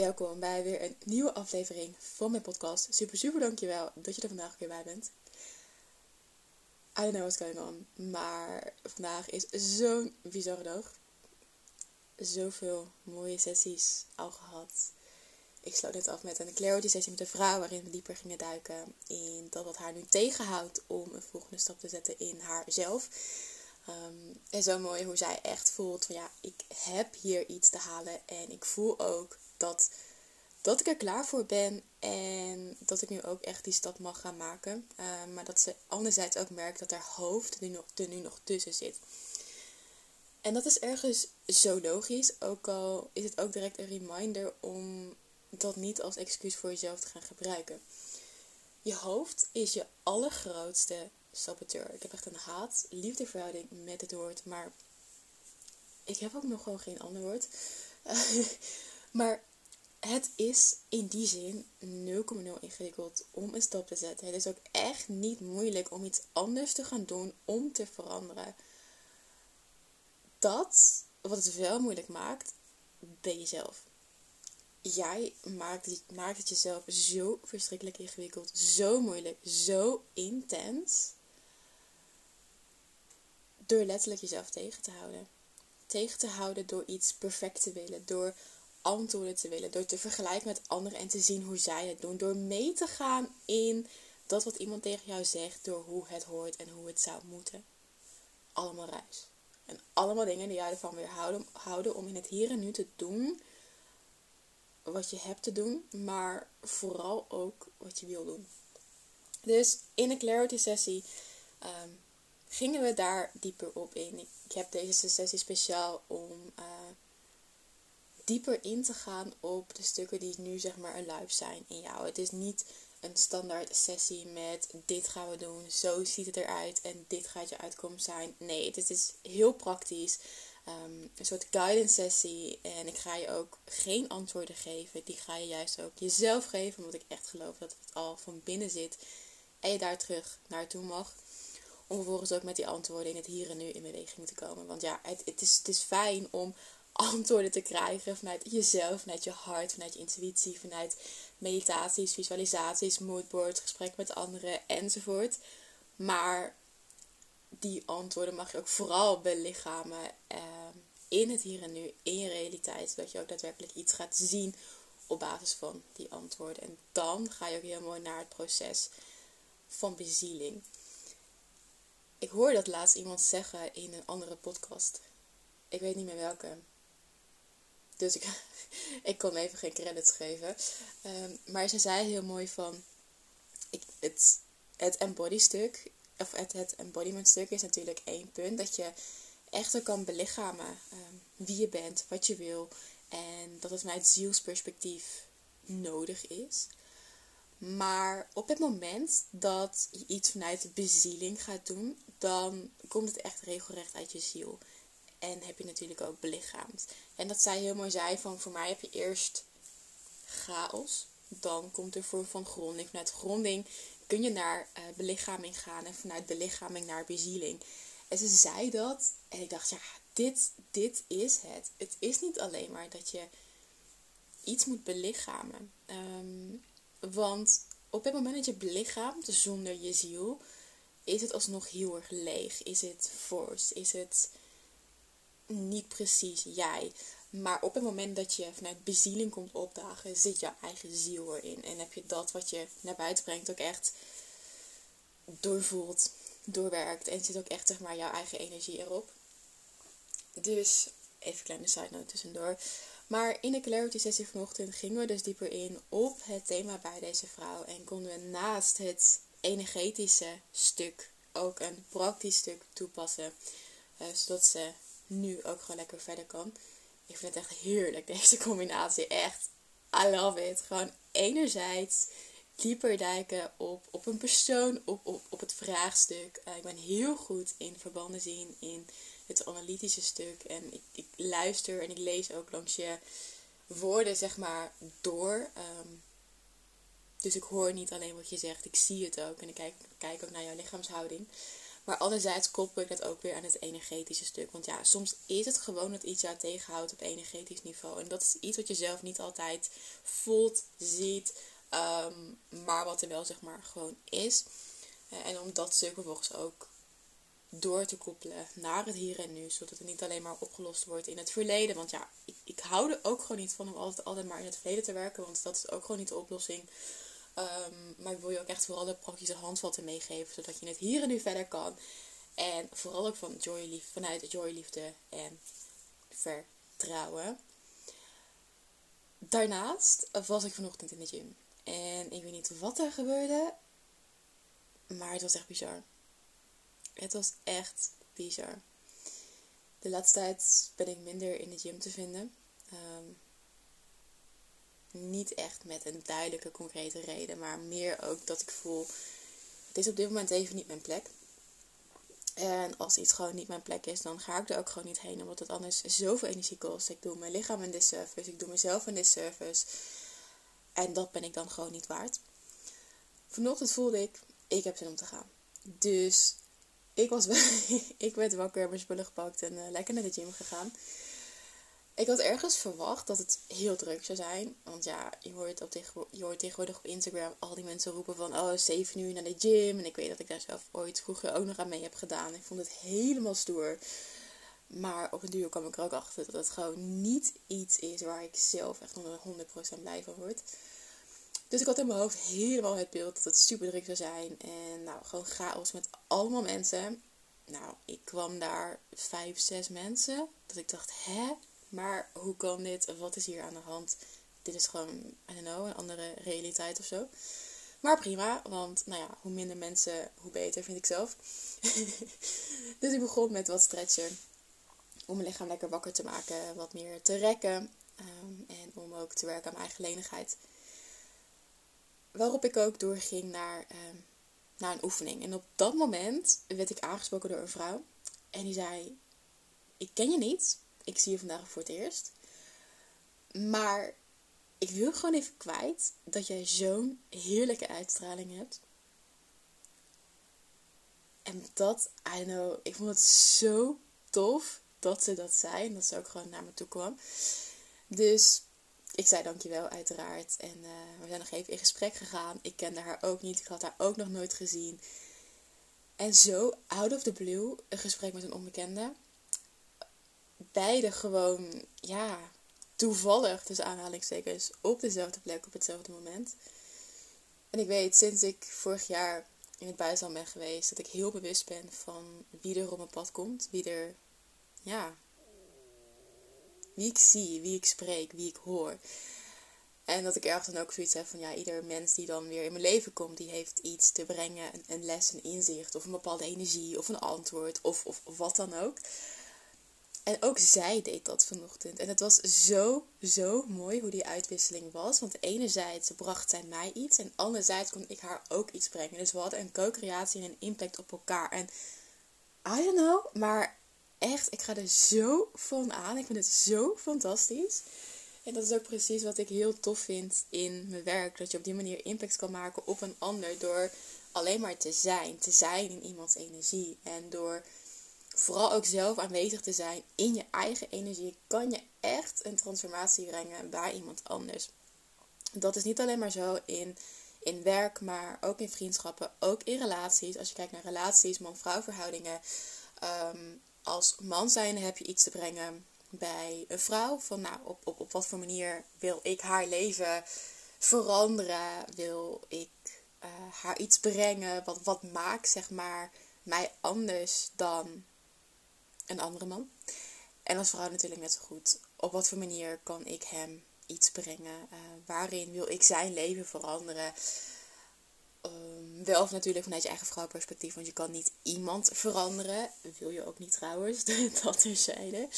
Welkom bij weer een nieuwe aflevering van mijn podcast. Super, super dankjewel dat je er vandaag weer bij bent. I don't know what's going on, maar vandaag is zo'n bizarre dag. Zoveel mooie sessies al gehad. Ik sloot net af met een clarity sessie met een vrouw waarin we dieper gingen duiken in dat wat haar nu tegenhoudt om een volgende stap te zetten in haarzelf. Um, en zo mooi hoe zij echt voelt van ja, ik heb hier iets te halen en ik voel ook dat, dat ik er klaar voor ben en dat ik nu ook echt die stap mag gaan maken. Uh, maar dat ze anderzijds ook merkt dat haar hoofd er nu nog, er nu nog tussen zit. En dat is ergens zo logisch, ook al is het ook direct een reminder om dat niet als excuus voor jezelf te gaan gebruiken. Je hoofd is je allergrootste saboteur. Ik heb echt een haat-liefdeverhouding met het woord, maar ik heb ook nog gewoon geen ander woord. maar het is in die zin 0,0 ingewikkeld om een stap te zetten. Het is ook echt niet moeilijk om iets anders te gaan doen om te veranderen. Dat, wat het wel moeilijk maakt, ben jezelf. Jij maakt het, maakt jezelf zo verschrikkelijk ingewikkeld, zo moeilijk, zo intens. Door letterlijk jezelf tegen te houden. Tegen te houden door iets perfect te willen, door antwoorden te willen. Door te vergelijken met anderen en te zien hoe zij het doen. Door mee te gaan in dat wat iemand tegen jou zegt. Door hoe het hoort en hoe het zou moeten. Allemaal ruis. En allemaal dingen die jou ervan weer houden, om in het hier en nu te doen wat je hebt te doen. Maar vooral ook wat je wil doen. Dus in de clarity sessie ehm, gingen we daar dieper op in. Ik heb deze sessie speciaal om... Uh, dieper in te gaan op de stukken die nu zeg maar een live zijn in jou. Het is niet een standaard sessie met dit gaan we doen, zo ziet het eruit en dit gaat je uitkomst zijn. Nee, het is heel praktisch. Ehm, een soort guidance sessie. En ik ga je ook geen antwoorden geven. Die ga je juist ook jezelf geven. Omdat ik echt geloof dat het al van binnen zit. En je daar terug naartoe mag. Om vervolgens ook met die antwoorden in het hier en nu in beweging te komen. Want ja, het, het, is, het is fijn om antwoorden te krijgen vanuit jezelf, vanuit je hart, vanuit je intuïtie, vanuit meditaties, visualisaties, moodboards, gesprek met anderen enzovoort. Maar die antwoorden mag je ook vooral belichamen uh, in het hier en nu, in je realiteit, zodat je ook daadwerkelijk iets gaat zien op basis van die antwoorden. En dan ga je ook heel mooi naar het proces van bezieling. Ik hoorde dat laatst iemand zeggen in een andere podcast. Ik weet niet meer welke. Dus ik, ik kon even geen credits geven. Um, maar ze zei heel mooi van... Ik, het, het embody stuk, of het, het embodiment stuk is natuurlijk één punt. Dat je echt kan belichamen um, wie je bent, wat je wil. En dat het vanuit zielsperspectief nodig is. Maar op het moment dat je iets vanuit bezieling gaat doen, dan komt het echt regelrecht uit je ziel. En heb je natuurlijk ook belichaamd. En dat zij heel mooi zei van voor mij heb je eerst chaos. Dan komt er vorm van gronding. Vanuit gronding kun je naar uh, belichaming gaan. En vanuit belichaming naar bezieling. En ze zei dat. En ik dacht, ja, dit, dit is het. Het is niet alleen maar dat je iets moet belichamen. Um, want op het moment dat je belichaamt zonder je ziel, is het alsnog heel erg leeg. Is het force? Is het niet precies jij. Maar op het moment dat je vanuit bezieling komt opdagen, zit jouw eigen ziel erin. En heb je dat wat je naar buiten brengt ook echt doorvoelt, doorwerkt. En zit ook echt zeg maar jouw eigen energie erop. Dus even een kleine side note tussendoor. Maar in de clarity sessie vanochtend gingen we dus dieper in op het thema bij deze vrouw. En konden we naast het energetische stuk ook een praktisch stuk toepassen. Uh, zodat ze nu ook gewoon lekker verder kan. Ik vind het echt heerlijk, deze combinatie. Echt, I love it. Gewoon enerzijds dieper duiken op, op een persoon, op, op, op het vraagstuk. Uh, ik ben heel goed in verbanden zien in het analytische stuk. En ik, ik luister en ik lees ook langs je woorden, zeg maar, door. Um, dus ik hoor niet alleen wat je zegt, ik zie het ook. En ik kijk, kijk ook naar jouw lichaamshouding. Maar anderzijds koppel ik dat ook weer aan het energetische stuk. Want ja, soms is het gewoon dat iets jou tegenhoudt op energetisch niveau. En dat is iets wat je zelf niet altijd voelt, ziet. Ehm, maar wat er wel zeg maar gewoon is. Eh, en om dat stuk vervolgens ook door te koppelen naar het hier en nu. Zodat het niet alleen maar opgelost wordt in het verleden. Want ja, ik, ik hou er ook gewoon niet van om altijd, altijd maar in het verleden te werken. Want dat is ook gewoon niet de oplossing. Ehm, maar ik wil je ook echt vooral de praktische handvatten meegeven. Zodat je het hier en nu verder kan. En vooral ook van joy, lief, vanuit joy, liefde en vertrouwen. Daarnaast was ik vanochtend in de gym. En ik weet niet wat er gebeurde. Maar het was echt bizar. Het was echt bizar. De laatste tijd ben ik minder in de gym te vinden. Ehm, niet echt met een duidelijke, concrete reden, maar meer ook dat ik voel: het is op dit moment even niet mijn plek. En als iets gewoon niet mijn plek is, dan ga ik er ook gewoon niet heen, omdat het anders zoveel energie kost. Ik doe mijn lichaam in disservice, ik doe mezelf in disservice. En dat ben ik dan gewoon niet waard. Vanochtend voelde ik: ik heb zin om te gaan. Dus ik, was, ik werd wakker, mijn spullen gepakt en uh, lekker naar de gym gegaan. Ik had ergens verwacht dat het heel druk zou zijn. Want ja, je hoort, op je hoort tegenwoordig op Instagram al die mensen roepen van... Oh, 7 uur naar de gym. En ik weet dat ik daar zelf ooit vroeger ook nog aan mee heb gedaan. Ik vond het helemaal stoer. Maar op een duur kwam ik er ook achter dat het gewoon niet iets is waar ik zelf echt onder 100% blij van word. Dus ik had in mijn hoofd helemaal het beeld dat het super druk zou zijn. En nou, gewoon chaos met allemaal mensen. Nou, ik kwam daar vijf, zes mensen. Dat ik dacht, hè? Maar hoe kan dit? Wat is hier aan de hand? Dit is gewoon, I don't know, een andere realiteit of zo. Maar prima, want nou ja, hoe minder mensen, hoe beter vind ik zelf. dus ik begon met wat stretchen. Om mijn lichaam lekker wakker te maken, wat meer te rekken. Ehm, en om ook te werken aan mijn eigen lenigheid. Waarop ik ook doorging naar, ehm, naar een oefening. En op dat moment werd ik aangesproken door een vrouw. En die zei: Ik ken je niet. Ik zie je vandaag voor het eerst. Maar ik wil gewoon even kwijt dat jij zo'n heerlijke uitstraling hebt. En dat, I know, ik vond het zo tof dat ze dat zei. En dat ze ook gewoon naar me toe kwam. Dus ik zei dankjewel, uiteraard. En uh, we zijn nog even in gesprek gegaan. Ik kende haar ook niet. Ik had haar ook nog nooit gezien. En zo, out of the blue, een gesprek met een onbekende. Beide gewoon, ja, toevallig, tussen aanhalingstekens, op dezelfde plek, op hetzelfde moment. En ik weet, sinds ik vorig jaar in het buitenland ben geweest, dat ik heel bewust ben van wie er op mijn pad komt. Wie er, ja, wie ik zie, wie ik spreek, wie ik hoor. En dat ik ergens dan ook zoiets heb van ja, ieder mens die dan weer in mijn leven komt, die heeft iets te brengen, een, les, een inzicht, of een bepaalde energie, of een antwoord, of, of wat dan ook. En ook zij deed dat vanochtend. En het was zo, zo mooi hoe die uitwisseling was. Want enerzijds bracht zij mij iets. En anderzijds kon ik haar ook iets brengen. Dus we hadden een co-creatie en een impact op elkaar. En I don't know, maar echt, ik ga er zo van aan. Ik vind het zo fantastisch. En dat is ook precies wat ik heel tof vind in mijn werk. Dat je op die manier impact kan maken op een ander door alleen maar te zijn. Te zijn in iemands energie. En door vooral ook zelf aanwezig te zijn in je eigen energie, kan je echt een transformatie brengen bij iemand anders. Dat is niet alleen maar zo in, in werk, maar ook in vriendschappen, ook in relaties. Als je kijkt naar relaties, man-vrouw verhoudingen. Ehm, als man zijn heb je iets te brengen bij een vrouw. Van nou, op, op, op wat voor manier wil ik haar leven veranderen? Wil ik uh, haar iets brengen? Wat, wat maakt, zeg maar, mij anders dan een andere man? En als vrouw natuurlijk net zo goed. Op wat voor manier kan ik hem iets brengen? Uh, waarin wil ik zijn leven veranderen? Um, wel of natuurlijk vanuit je eigen vrouwperspectief, want je kan niet iemand veranderen. Wil je ook niet trouwens, dat terzijde.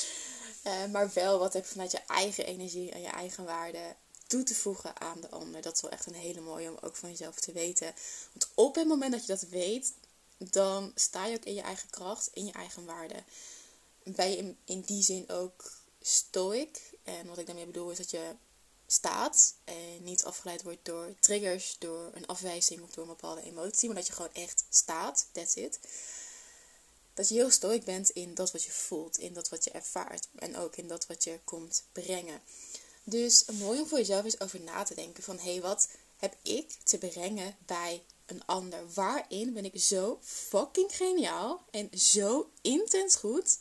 Uh, maar wel wat heb vanuit je eigen energie en je eigen waarde toe te voegen aan de ander. Dat is wel echt een hele mooie om ook van jezelf te weten. Want op het moment dat je dat weet, dan sta je ook in je eigen kracht, in je eigen waarde. Ben je in, die zin ook stoic. En wat ik daarmee bedoel is dat je staat. En niet afgeleid wordt door triggers, door een afwijzing of door een bepaalde emotie. Maar dat je gewoon echt staat. That's it. Dat je heel stoic bent in dat wat je voelt, in dat wat je ervaart en ook in dat wat je komt brengen. Dus mooi om voor jezelf eens over na te denken van hé, hey, wat heb ik te brengen bij een ander? Waarin ben ik zo fucking geniaal en zo intens goed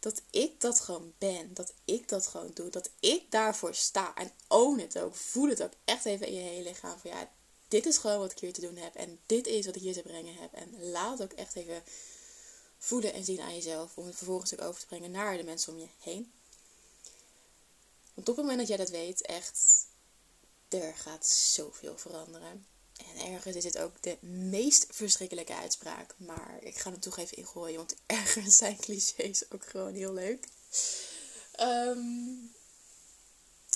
dat ik dat gewoon ben, dat ik dat gewoon doe, dat ik daarvoor sta en own het ook, voel het ook echt even in je hele lichaam van ja, dit is gewoon wat ik hier te doen heb. En dit is wat ik hier te brengen heb. En laat het ook echt even voelen en zien aan jezelf. Om het vervolgens ook over te brengen naar de mensen om je heen. Want op het moment dat jij dat weet, echt, er gaat zoveel veranderen. En ergens is het ook de meest verschrikkelijke uitspraak. Maar ik ga hem toch even ingooien, want ergens zijn clichés ook gewoon heel leuk.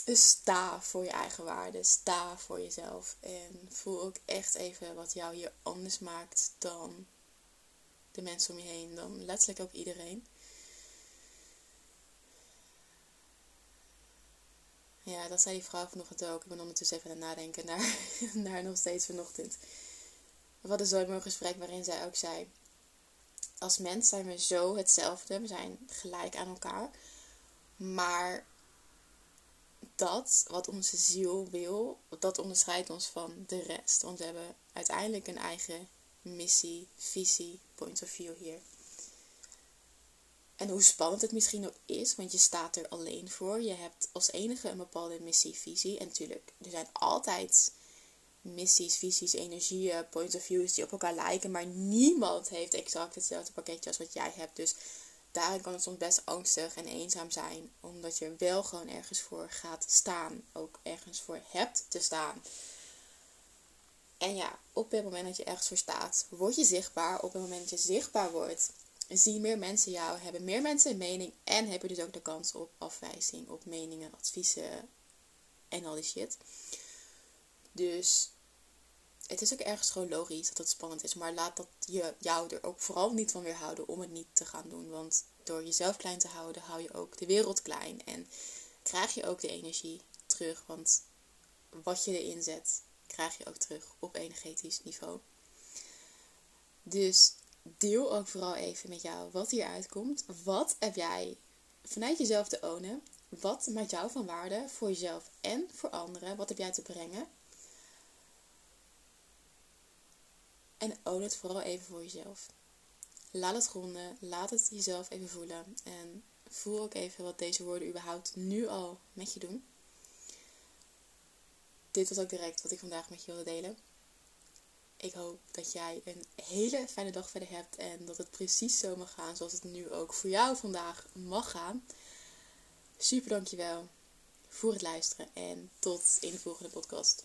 Dus sta voor je eigen waarde. Sta voor jezelf. En voel ook echt even wat jou hier anders maakt dan de mensen om je heen. Dan letterlijk ook iedereen. Ja, dat zei die vrouw vanochtend ook. Ik ben ondertussen even aan het nadenken naar, naar nog steeds vanochtend. We hadden zo'n mooi gesprek waarin zij ook zei... Als mens zijn we zo hetzelfde. We zijn gelijk aan elkaar. Maar dat wat onze ziel wil, dat onderscheidt ons van de rest. Want we hebben uiteindelijk een eigen missie, visie, point of view hier. En hoe spannend het misschien ook is, want je staat er alleen voor. Je hebt als enige een bepaalde missie, visie. En natuurlijk, er zijn altijd missies, visies, energieën, point of views die op elkaar lijken. Maar niemand heeft exact hetzelfde pakketje als wat jij hebt. Dus daarin kan het soms best angstig en eenzaam zijn. Omdat je wel gewoon ergens voor gaat staan. Ook ergens voor hebt te staan. En ja, op het moment dat je ergens voor staat, word je zichtbaar. Op het moment dat je zichtbaar wordt, zien meer mensen jou, hebben meer mensen een mening en heb je dus ook de kans op afwijzing, op meningen, adviezen en al die shit. Dus het is ook ergens gewoon logisch dat het spannend is, maar laat dat je, jou er ook vooral niet van weerhouden om het niet te gaan doen. Want door jezelf klein te houden, hou je ook de wereld klein en krijg je ook de energie terug. Want wat je erin zet, krijg je ook terug op energetisch niveau. Dus deel ook vooral even met jou wat hier uitkomt. Wat heb jij vanuit jezelf te ownen? Wat maakt jou van waarde voor jezelf en voor anderen? Wat heb jij te brengen? En own het vooral even voor jezelf. Laat het gronden, laat het jezelf even voelen. En voel ook even wat deze woorden überhaupt nu al met je doen. Dit was ook direct wat ik vandaag met je wilde delen. Ik hoop dat jij een hele fijne dag verder hebt en dat het precies zo mag gaan zoals het nu ook voor jou vandaag mag gaan. Super dankjewel voor het luisteren en tot in de volgende podcast.